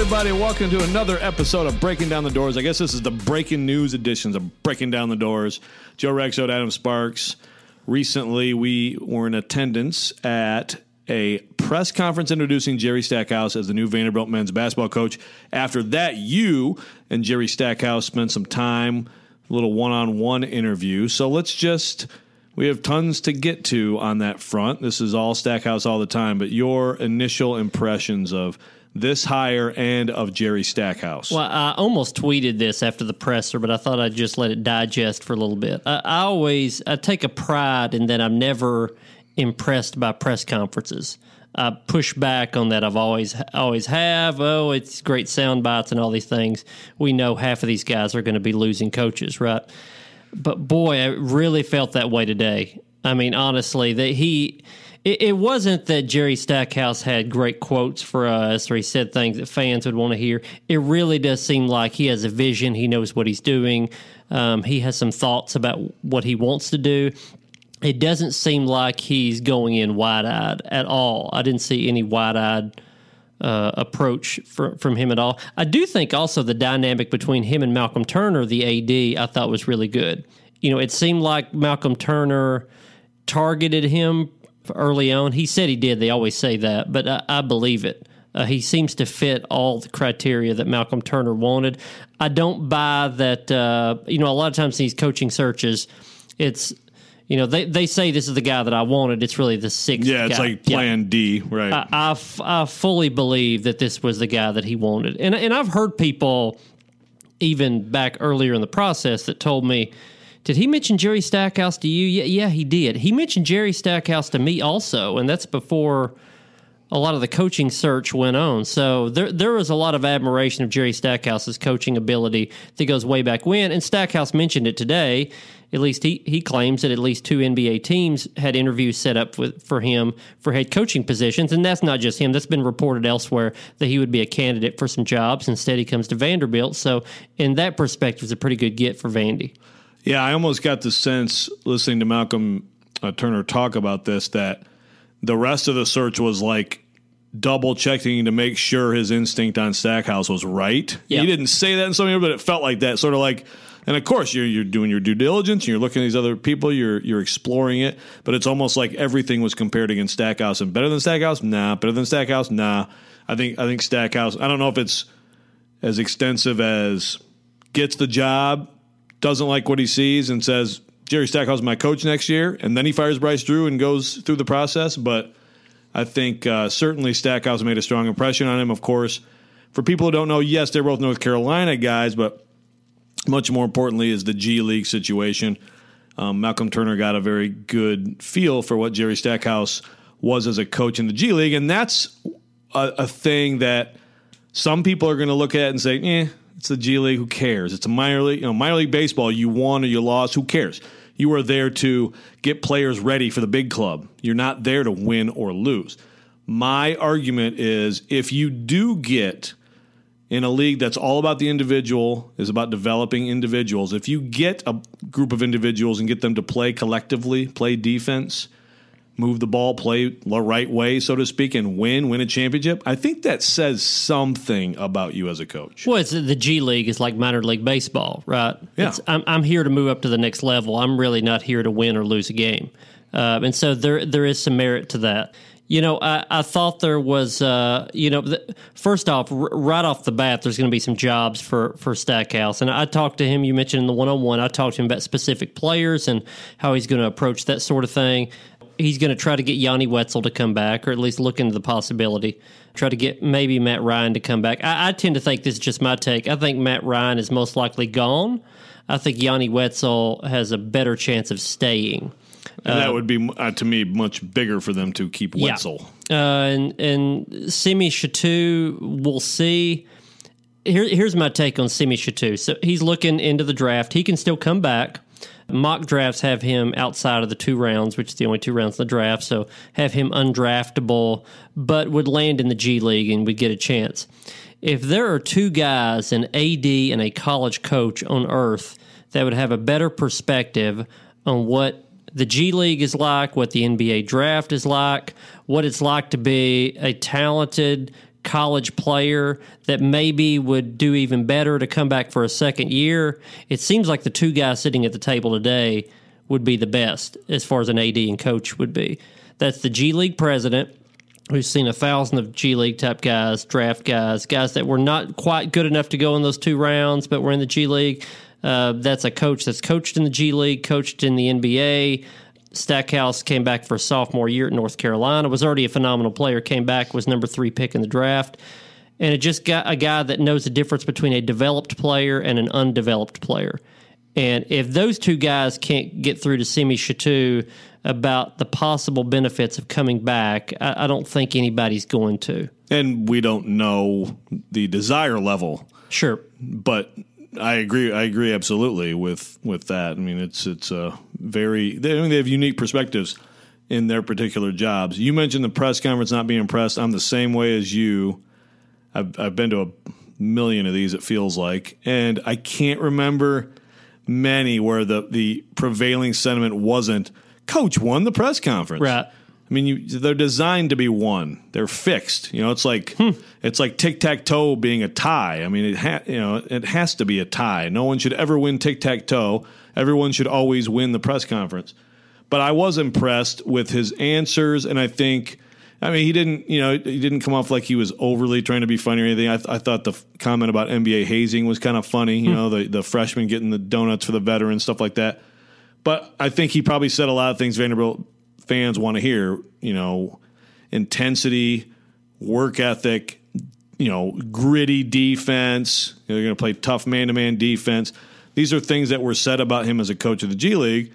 Everybody, welcome to another episode of Breaking Down the Doors. I guess this is the breaking news editions of Breaking Down the Doors. Joe Rexrode, Adam Sparks. Recently, we were in attendance at a press conference introducing Jerry Stackhouse as the new Vanderbilt men's basketball coach. After that, you and Jerry Stackhouse spent some time, a little one on one interview. So let's just, we have tons to get to on that front. This is all Stackhouse all the time, but your initial impressions of this hire and of Jerry Stackhouse. Well, I almost tweeted this after the presser, but I thought I'd just let it digest for a little bit. I, I always I take a pride in that I'm never impressed by press conferences. I push back on that. I've always always have. Oh, it's great sound bites and all these things. We know half of these guys are going to be losing coaches, right? But boy, I really felt that way today. I mean, honestly, that he it, it, wasn't that Jerry Stackhouse had great quotes for us or he said things that fans would want to hear. It really does seem like he has a vision. He knows what he's doing. Um, he has some thoughts about what he wants to do. It doesn't seem like he's going in wide eyed at all. I didn't see any wide eyed. Uh, approach for, from him at all. I do think also the dynamic between him and Malcolm Turner, the AD, I thought was really good. You know, it seemed like Malcolm Turner targeted him early on. He said he did. They always say that, but I, I believe it. Uh, he seems to fit all the criteria that Malcolm Turner wanted. I don't buy that. Uh, you know, a lot of times these coaching searches, it's you know they, they say this is the guy that I wanted. It's really the sixth. Yeah, it's guy. like Plan yeah. D, right? I, I, f- I fully believe that this was the guy that he wanted, and and I've heard people even back earlier in the process that told me did he mention Jerry Stackhouse to you? Yeah, yeah, he did. He mentioned Jerry Stackhouse to me also, and that's before a lot of the coaching search went on. So there there was a lot of admiration of Jerry Stackhouse's coaching ability that goes way back when. And Stackhouse mentioned it today. At least he, he claims that at least two NBA teams had interviews set up with, for him for head coaching positions. And that's not just him. That's been reported elsewhere that he would be a candidate for some jobs. Instead, he comes to Vanderbilt. So in that perspective, it's a pretty good get for Vandy. Yeah, I almost got the sense listening to Malcolm uh, Turner talk about this that the rest of the search was like double checking to make sure his instinct on Stackhouse was right. Yep. He didn't say that in some but it felt like that. Sort of like, and of course you're you're doing your due diligence and you're looking at these other people, you're you're exploring it, but it's almost like everything was compared against Stackhouse and better than Stackhouse, nah, better than Stackhouse, nah. I think I think Stackhouse. I don't know if it's as extensive as gets the job doesn't like what he sees and says Jerry Stackhouse is my coach next year, and then he fires Bryce Drew and goes through the process. But I think uh, certainly Stackhouse made a strong impression on him. Of course, for people who don't know, yes, they're both North Carolina guys, but much more importantly is the G League situation. Um, Malcolm Turner got a very good feel for what Jerry Stackhouse was as a coach in the G League, and that's a, a thing that some people are going to look at and say, "Eh, it's the G League. Who cares? It's a minor league. You know, minor league baseball. You won or you lost. Who cares? You are there to get players ready for the big club. You're not there to win or lose. My argument is if you do get in a league that's all about the individual, is about developing individuals. If you get a group of individuals and get them to play collectively, play defense, move the ball, play the right way, so to speak, and win, win a championship, I think that says something about you as a coach. Well, it's the G League is like minor league baseball, right? Yeah. It's, I'm, I'm here to move up to the next level. I'm really not here to win or lose a game, uh, and so there there is some merit to that. You know, I, I thought there was, uh, you know, the, first off, r- right off the bat, there's going to be some jobs for for Stackhouse, and I talked to him. You mentioned in the one on one, I talked to him about specific players and how he's going to approach that sort of thing he's going to try to get Yanni Wetzel to come back, or at least look into the possibility. Try to get maybe Matt Ryan to come back. I, I tend to think this is just my take. I think Matt Ryan is most likely gone. I think Yanni Wetzel has a better chance of staying. And that would be uh, to me much bigger for them to keep Yeah. Wetzel. Uh, and and Simi Shittu, we'll see. Here, here's my take on Simi Shittu. So he's looking into the draft. He can still come back. Mock drafts have him outside of the two rounds, which is the only two rounds in the draft. So have him undraftable, but would land in the G League and would get a chance. If there are two guys, an AD and a college coach on earth, that would have a better perspective on what the G League is like, what the NBA draft is like, what it's like to be a talented college player that maybe would do even better to come back for a second year. It seems like the two guys sitting at the table today would be the best as far as an AD and coach would be. That's the G League president, who's seen a thousand of G League type guys, draft guys, guys that were not quite good enough to go in those two rounds, but were in the G League. Uh, that's a coach that's coached in the G League, coached in the NBA. Stackhouse came back for a sophomore year at North Carolina, was already a phenomenal player, came back, was number three pick in the draft. And it just got a guy that knows the difference between a developed player and an undeveloped player. And if those two guys can't get through to Simi Shittu about the possible benefits of coming back, I, I don't think anybody's going to. And we don't know the desire level, Sure. but I agree. I agree absolutely with with that. I mean, it's it's a very. They, I mean, they have unique perspectives in their particular jobs. You mentioned the press conference not being impressed. I'm the same way as you. I've I've been to a million of these. It feels like, and I can't remember many where the the prevailing sentiment wasn't. Coach won the press conference. Right. I mean, you, they're designed to be one. They're fixed. You know, it's like hmm. it's like tic tac toe being a tie. I mean, it ha- you know it has to be a tie. No one should ever win tic tac toe. Everyone should always win the press conference. But I was impressed with his answers, and I think, I mean, he didn't, you know, he didn't come off like he was overly trying to be funny or anything. I, th- I thought the f- comment about NBA hazing was kind of funny. You hmm. know, the the freshmen getting the donuts for the veterans, stuff like that. But I think he probably said a lot of things Vanderbilt fans want to hear. You know, intensity, work ethic, you know, gritty defense. They're going to play tough man to man defense. These are things that were said about him as a coach of the G League.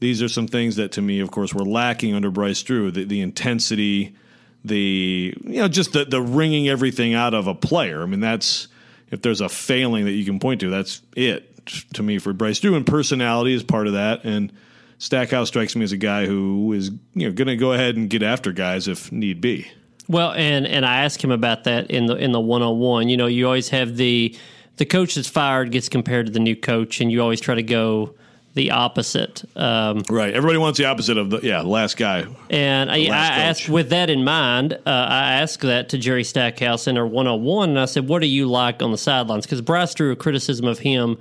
These are some things that, to me, of course, were lacking under Bryce Drew. The, the intensity, the you know, just the the wringing everything out of a player. I mean, that's if there's a failing that you can point to, that's it to me for Bryce Drew. And personality is part of that. And Stackhouse strikes me as a guy who is you know going to go ahead and get after guys if need be. Well, and and I asked him about that in the in the one on one. You know, you always have the the coach that's fired gets compared to the new coach, and you always try to go the opposite. Um, Right. Everybody wants the opposite of the yeah the last guy. and I, I last asked with that in mind, uh, I asked that to Jerry Stackhouse in our one on one, and I said, "What do you like on the sidelines?" Because Bryce Drew a criticism of him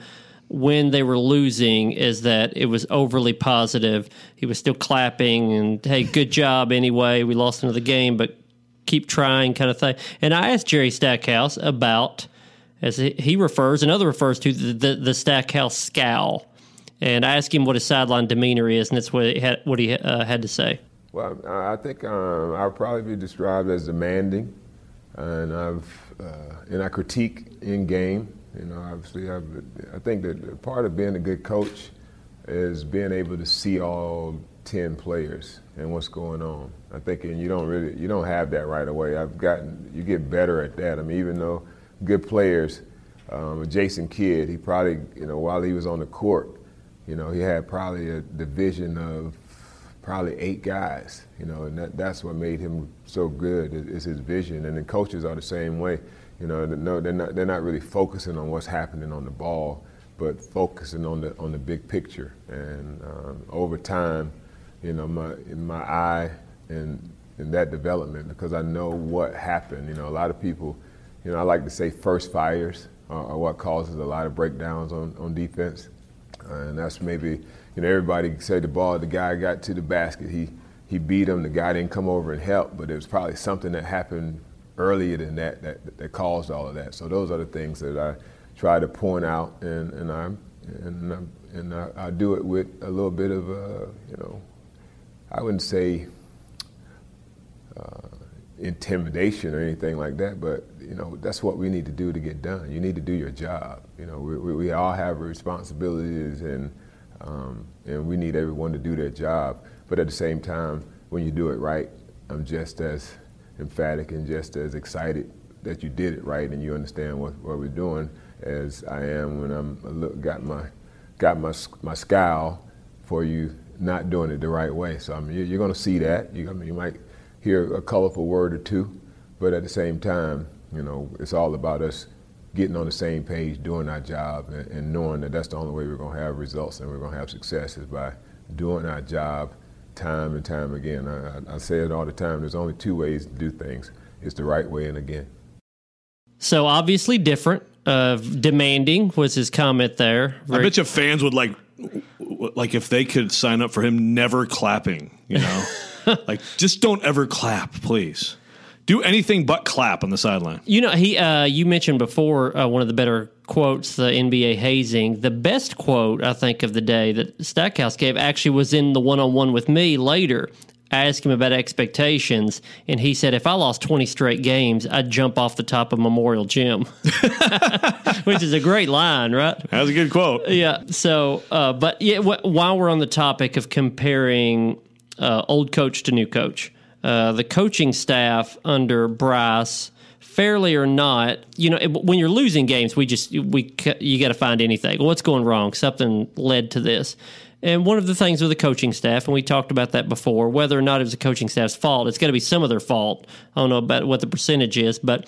when they were losing is that it was overly positive. He was still clapping and hey, good job anyway. We lost another game, but keep trying, kind of thing. And I asked Jerry Stackhouse about, as he refers and other refers to the the, the Stackhouse scowl. And I asked him what his sideline demeanor is, and that's what he had, what he uh, had to say. Well, I I think um, I'll probably be described as demanding, and I've uh, and I critique in game. You know, obviously, I've, I think that part of being a good coach is being able to see all ten players and what's going on. I think, and you don't really you don't have that right away. I've gotten you get better at that. I mean, even though good players, um, Jason Kidd, he probably you know while he was on the court, you know, he had probably a division of probably eight guys, you know, and that, that's what made him so good is, is his vision. And the coaches are the same way, you know. No, they're not. They're not really focusing on what's happening on the ball, but focusing on the on the big picture. And um, over time, you know, my in my eye and in that development because I know what happened. You know, a lot of people, you know, I like to say first fires are, are what causes a lot of breakdowns on on defense. Uh, and that's maybe, you know, everybody said the ball, the guy got to the basket, he, he beat him, the guy didn't come over and help, but it was probably something that happened earlier than that that, that caused all of that. So those are the things that I try to point out, and, and, I'm, and, I'm, and I, I do it with a little bit of, uh, you know, I wouldn't say uh, intimidation or anything like that, but you know that's what we need to do to get done. You need to do your job. You know, we, we, we all have responsibilities, and um, and we need everyone to do their job. But at the same time, when you do it right, I'm just as emphatic and just as excited that you did it right and you understand what, what we're doing as I am when I'm look, got my got my my scowl for you not doing it the right way. So I mean, you're, going to see that. You, I mean, you might hear a colorful word or two, but at the same time, you know, it's all about us getting on the same page, doing our job, and, and knowing that that's the only way we're going to have results and we're going to have success is by doing our job time and time again. I, I say it all the time. There's only two ways to do things. It's the right way and again. So obviously different. Uh, demanding was his comment there. Very- I bet you fans would like, like if they could sign up for him never clapping. You know, like just don't ever clap, please. Do anything but clap on the sideline. You know, he. Uh, you mentioned before uh, one of the better quotes, the NBA hazing. The best quote I think of the day that Stackhouse gave actually was in the one-on-one with me later, I asked him about expectations, and he said, if I lost 20 straight games, I'd jump off the top of Memorial Gym, which is a great line, right? That's a good quote. Yeah. So, uh, but yeah, w- while we're on the topic of comparing uh, old coach to new coach, uh, the coaching staff under Bryce, fairly or not, you know, when you're losing games, we just we you got to find anything. What's going wrong? Something led to this. And one of the things with the coaching staff, and we talked about that before, whether or not it was the coaching staff's fault, it's got to be some of their fault. I don't know about what the percentage is, but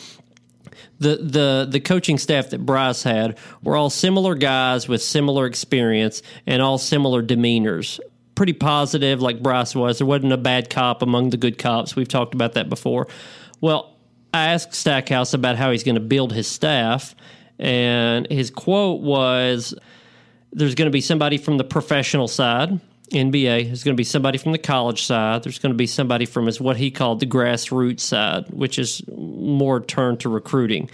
the the the coaching staff that Bryce had were all similar guys with similar experience and all similar demeanors. Pretty positive, like Bryce was. There wasn't a bad cop among the good cops. We've talked about that before. Well, I asked Stackhouse about how he's going to build his staff, and his quote was there's going to be somebody from the professional side, NBA. There's going to be somebody from the college side. There's going to be somebody from his what he called the grassroots side, which is more turned to recruiting.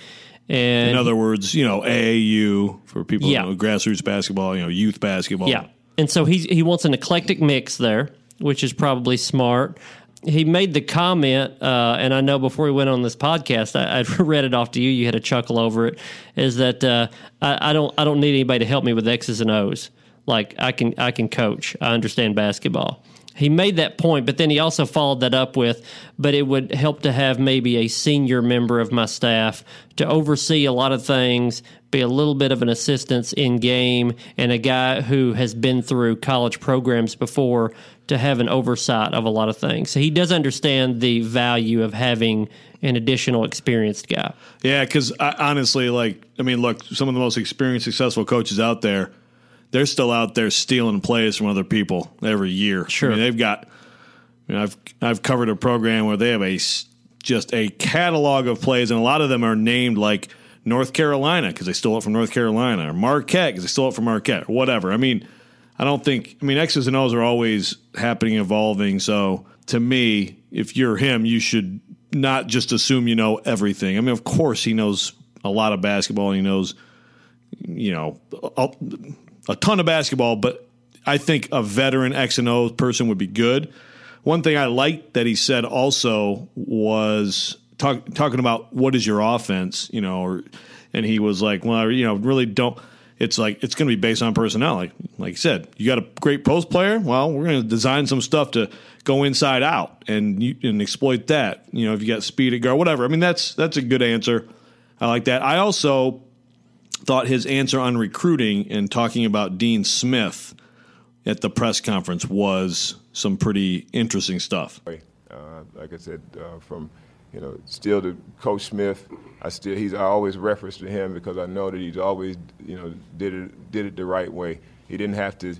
And in other words, you know, AAU for people yeah. who know grassroots basketball, you know, youth basketball. Yeah. And so he he wants an eclectic mix there, which is probably smart he made the comment, uh, and I know before we went on this podcast, I, I, read it off to you. You had a chuckle over it. Is that uh, I, I, don't I don't need anybody to help me with X's and O's. Like I can I can coach. I understand basketball. He made that point, but then he also followed that up with, but it would help to have maybe a senior member of my staff to oversee a lot of things, be a little bit of an assistance in game, and a guy who has been through college programs before to have an oversight of a lot of things. So he does understand the value of having an additional experienced guy. Yeah, because uh, honestly, like, I mean, look, some of the most experienced, successful coaches out there, they're still out there stealing plays from other people every year. Sure, I mean, they've got. I mean, I've I've covered a program where they have a just a catalog of plays, and a lot of them are named like North Carolina because they stole it from North Carolina, or Marquette because they stole it from Marquette, or whatever. I mean I don't think. I mean, X's and O's are always happening, evolving. So to me, if you're him, you should not just assume you know everything. I mean, of course, he knows a lot of basketball and he knows, you know, a, ton of basketball. But I think a veteran X and O person would be good. One thing I liked that he said also was talk, talking about what is your offense, you know, or, and he was like, well, you know, really don't it's like it's going to be based on personnel. Like like you said, you got a great post player. Well, we're going to design some stuff to go inside out and you, and exploit that. You know, if you got speed at guard, whatever. I mean, that's that's a good answer. I like that. I also thought his answer on recruiting and talking about Dean Smith at the press conference was some pretty interesting stuff. Uh, like I said, uh, from you know, still to Coach Smith, I still he's I always reference to him because I know that he's always you know did it did it the right way. He didn't have to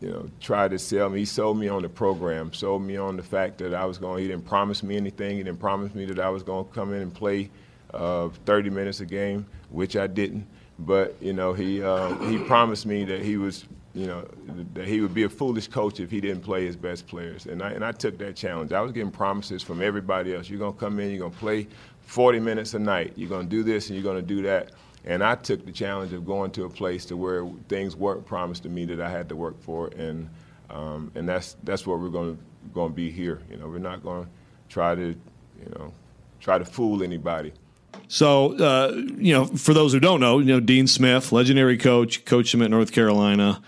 you know try to sell me. He sold me on the program, sold me on the fact that I was going. He didn't promise me anything. He didn't promise me that I was going to come in and play uh, 30 minutes a game, which I didn't. But you know he uh, he promised me that he was you know, that he would be a foolish coach if he didn't play his best players. And I, and I took that challenge. I was getting promises from everybody else. You're to come in, you're to play 40 minutes a night. You're to do this and you're to do that. And I took the challenge of going to a place to where things weren't promised to me that I had to work for. And, um, and that's, that's what we're going to, going to be here. You know, we're not going to try to, you know, try to fool anybody. So, uh, you know, for those who don't know, you know, Dean Smith, legendary coach, coached him at North Carolina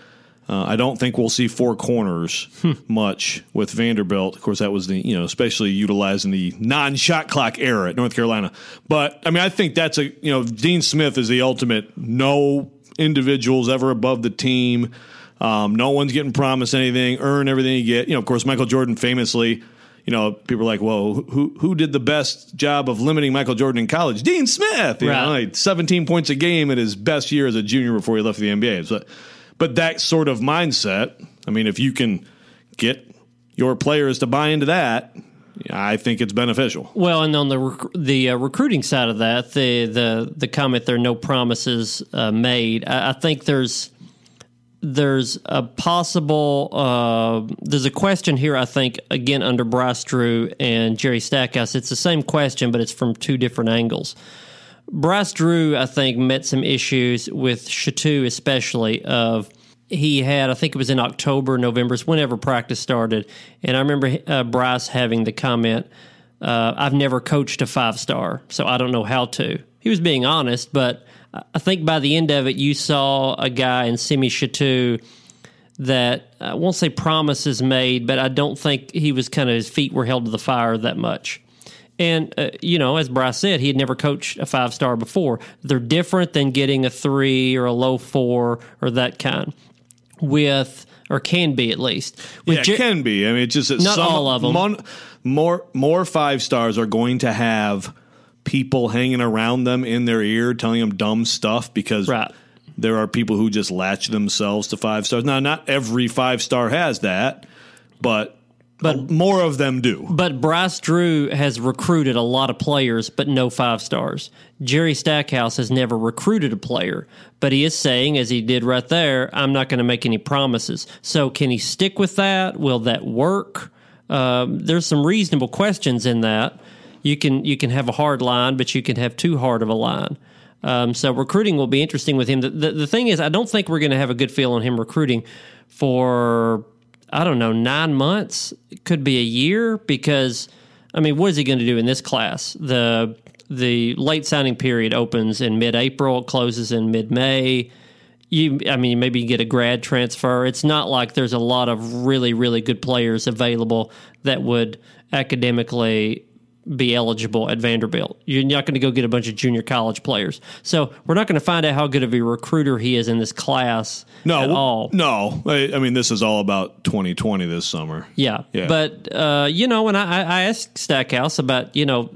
Uh, I don't think we'll see four corners much with Vanderbilt. Of course, that was the you know especially utilizing the non-shot clock era at North Carolina. But I mean, I think that's a you know Dean Smith is the ultimate. No individuals ever above the team. Um, no one's getting promised anything. Earn everything you get. You know, of course, Michael Jordan famously. You know, people are like, "Well, who who did the best job of limiting Michael Jordan in college?" Dean Smith. You Right. know, like 17 points a game in his best year as a junior before he left the NBA. So, but that sort of mindset, I mean, if you can get your players to buy into that, I think it's beneficial. Well, and on the rec- the uh, recruiting side of that, the the the comment there, no promises uh, made. I, I think there's there's a possible uh, there's a question here. I think again under Bryce Drew and Jerry Stackhouse, it's the same question, but it's from two different angles. Bryce Drew, I think, met some issues with Shittu, especially of he had, I think it was in October, November, whenever practice started, and I remember uh, Bryce having the comment, uh, "I've never coached a five star, so I don't know how to." He was being honest, but I- think by the end of it, you saw a guy in Simi Shittu that I won't say promises made, but I don't think he was kind of his feet were held to the fire that much. And uh, you know, as Bryce said, he had never coached a five star before. They're different than getting a three or a low four or that kind. With or can be at least. With Yeah, it Jer- can be. I mean, it's just that Not some, all of 'em. mon- more more five stars are going to have people hanging around them in their ear, telling them dumb stuff because Right. there are people who just latch themselves to five stars. Now, not every five star has that, but But- more of them do. But Bryce Drew has recruited a lot of players, but no five stars. Jerry Stackhouse has never recruited a player, but he is saying, as he did right there, I'm not going to make any promises. So, can he stick with that? Will that work? Um, there's some reasonable questions in that. You can you can have a hard line, but you can have too hard of a line. Um, so recruiting will be interesting with him. The, the, the thing is, I don't think we're going to have a good feel on him recruiting for I don't know nine months. Could be a year because I mean, what is he going to do in this class? The the late signing period opens in mid April, closes in mid May. You, I mean, maybe you get a grad transfer. It's not like there's a lot of really, really good players available that would academically be eligible at Vanderbilt. You're not going to go get a bunch of junior college players. So we're not going to find out how good of a recruiter he is in this class No, at all. no. I, I mean, this is all about 2020 this summer. Yeah. Yeah. But, uh, you know, when I, I asked Stackhouse about, you know,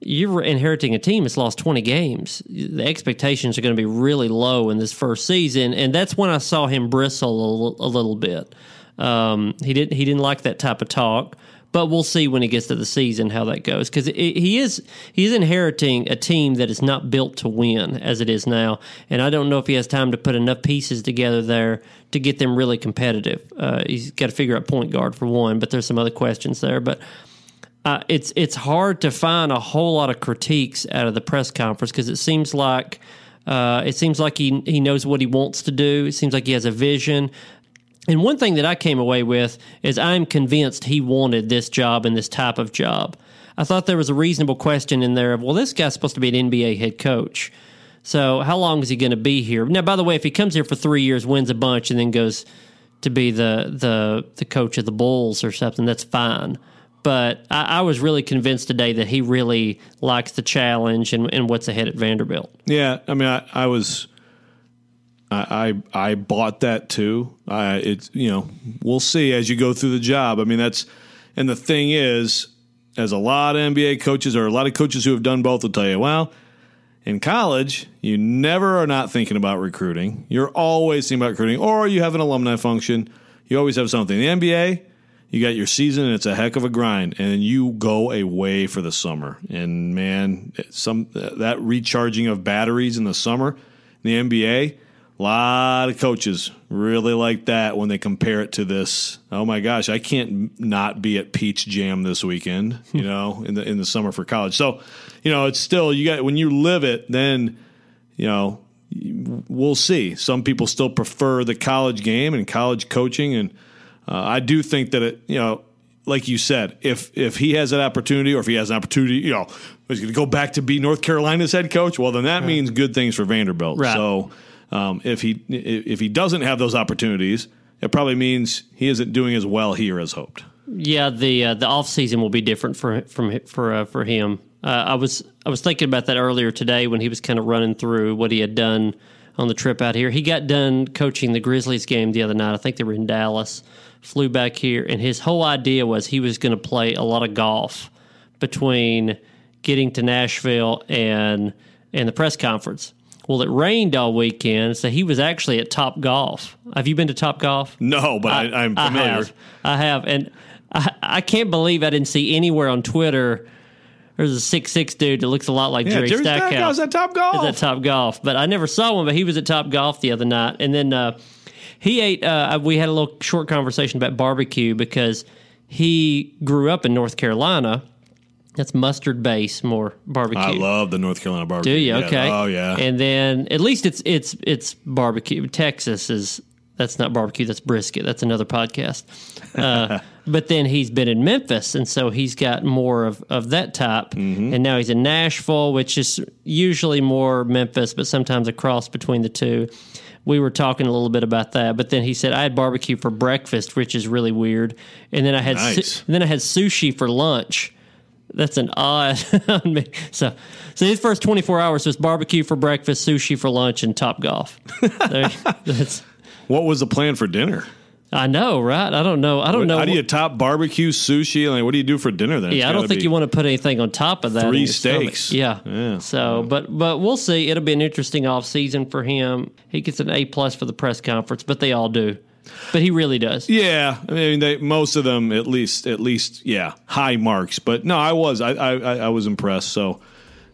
you're inheriting a team that's lost 20 games. The expectations are going to be really low in this first season. And that's when I saw him bristle a, little- little bit. Um, he didn't he didn't like that type of talk, but we'll see when he gets to the season how that goes because he is he's inheriting a team that is not built to win as it is now, and I don't know if he has time to put enough pieces together there to get them really competitive. Uh, he's got to figure out point guard for one, but there's some other questions there, but uh, it's it's hard to find a whole lot of critiques out of the press conference because it seems like uh, it seems like he he knows what he wants to do. It seems like he has a vision. And one thing that I came away with is I'm convinced he wanted this job and this type of job. I thought there was a reasonable question in there of, well, this guy's supposed to be an NBA head coach. So how long is he going to be here? Now, by the way, if he comes here for three years, wins a bunch, and then goes to be the the the coach of the Bulls or something, that's fine. But I, I was really convinced today that he really likes the challenge and, and what's ahead at Vanderbilt. Yeah, I mean, I, I was, I, I, I bought that too. I, it's you know, we'll see as you go through the job. I mean, that's, and the thing is, as a lot of NBA coaches or a lot of coaches who have done both will tell you, well, in college, you never are not thinking about recruiting. You're always thinking about recruiting, or you have an alumni function. You always have something. In the NBA, you got your season, and it's a heck of a grind, and you go away for the summer. And man, some that recharging of batteries in the summer, in the NBA, a lot of coaches really like that when they compare it to this. Oh my gosh, I can't not be at Peach Jam this weekend, you know, in the in the summer for college. So, you know, it's still you got when you live it, then you know we'll see. Some people still prefer the college game and college coaching, and uh, I do think that it, you know, like you said, if if he has an opportunity, or if he has an opportunity, you know, he's going to go back to be North Carolina's head coach. Well, then that means good things for Vanderbilt. Right. So. Um, if he if he doesn't have those opportunities, it probably means he isn't doing as well here as hoped. Yeah, the uh, the off season will be different for from for uh, for him. Uh, I was I was thinking about that earlier today when he was kind of running through what he had done on the trip out here. He got done coaching the Grizzlies game the other night. I think they were in Dallas. Flew back here, and his whole idea was he was going to play a lot of golf between getting to Nashville and and the press conference. Well, it rained all weekend, so he was actually at Top Golf. Have you been to Top Golf? No, but I, am familiar. I have, I have, and I, I can't believe I didn't see anywhere on Twitter. There's a six six dude that looks a lot like Yeah, Jerry, Jerry Stackhouse. Stackhouse at Top Golf. Is at Top Golf, but I never saw one. But he was at Top Golf the other night, and then uh, he ate. Uh, we had a little short conversation about barbecue because he grew up in North Carolina. That's mustard base, more barbecue. I love the North Carolina barbecue. Do you? Yeah. Okay. Oh yeah. And then at least it's it's it's barbecue. Texas is that's not barbecue. That's brisket. That's another podcast. Uh, but then he's been in Memphis, and so he's got more of of that type. Mm-hmm. And now he's in Nashville, which is usually more Memphis, but sometimes a cross between the two. We were talking a little bit about that, but then he said I had barbecue for breakfast, which is really weird, and then I had su- Nice. and then I had sushi for lunch. That's an odd on me. So, so his first 24 hours was barbecue for breakfast, sushi for lunch, and top golf. There- what was the plan for dinner? I know, right? I don't know. I don't know. How do you top barbecue sushi? Like, what do you do for dinner then? Yeah, I don't think you want to put anything on top of that. Three steaks. Yeah. Yeah. So, but but we'll see. It'll be an interesting off season for him. He gets an A plus for the press conference, but they all do. But he really does. Yeah, I mean, they, most of them at least, at least, yeah, high marks. But no, I was, I, I, I was impressed. So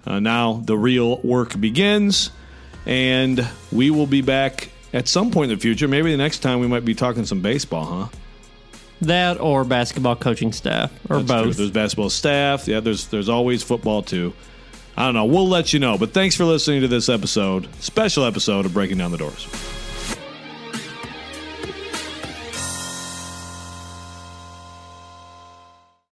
uh, now the real work begins, and we will be back at some point in the future. Maybe the next time we might be talking some baseball, huh? That or basketball coaching staff or That's true. both. There's basketball staff. Yeah, there's there's always football too. I don't know. We'll let you know. But thanks for listening to this episode, special episode of Breaking Down the Doors.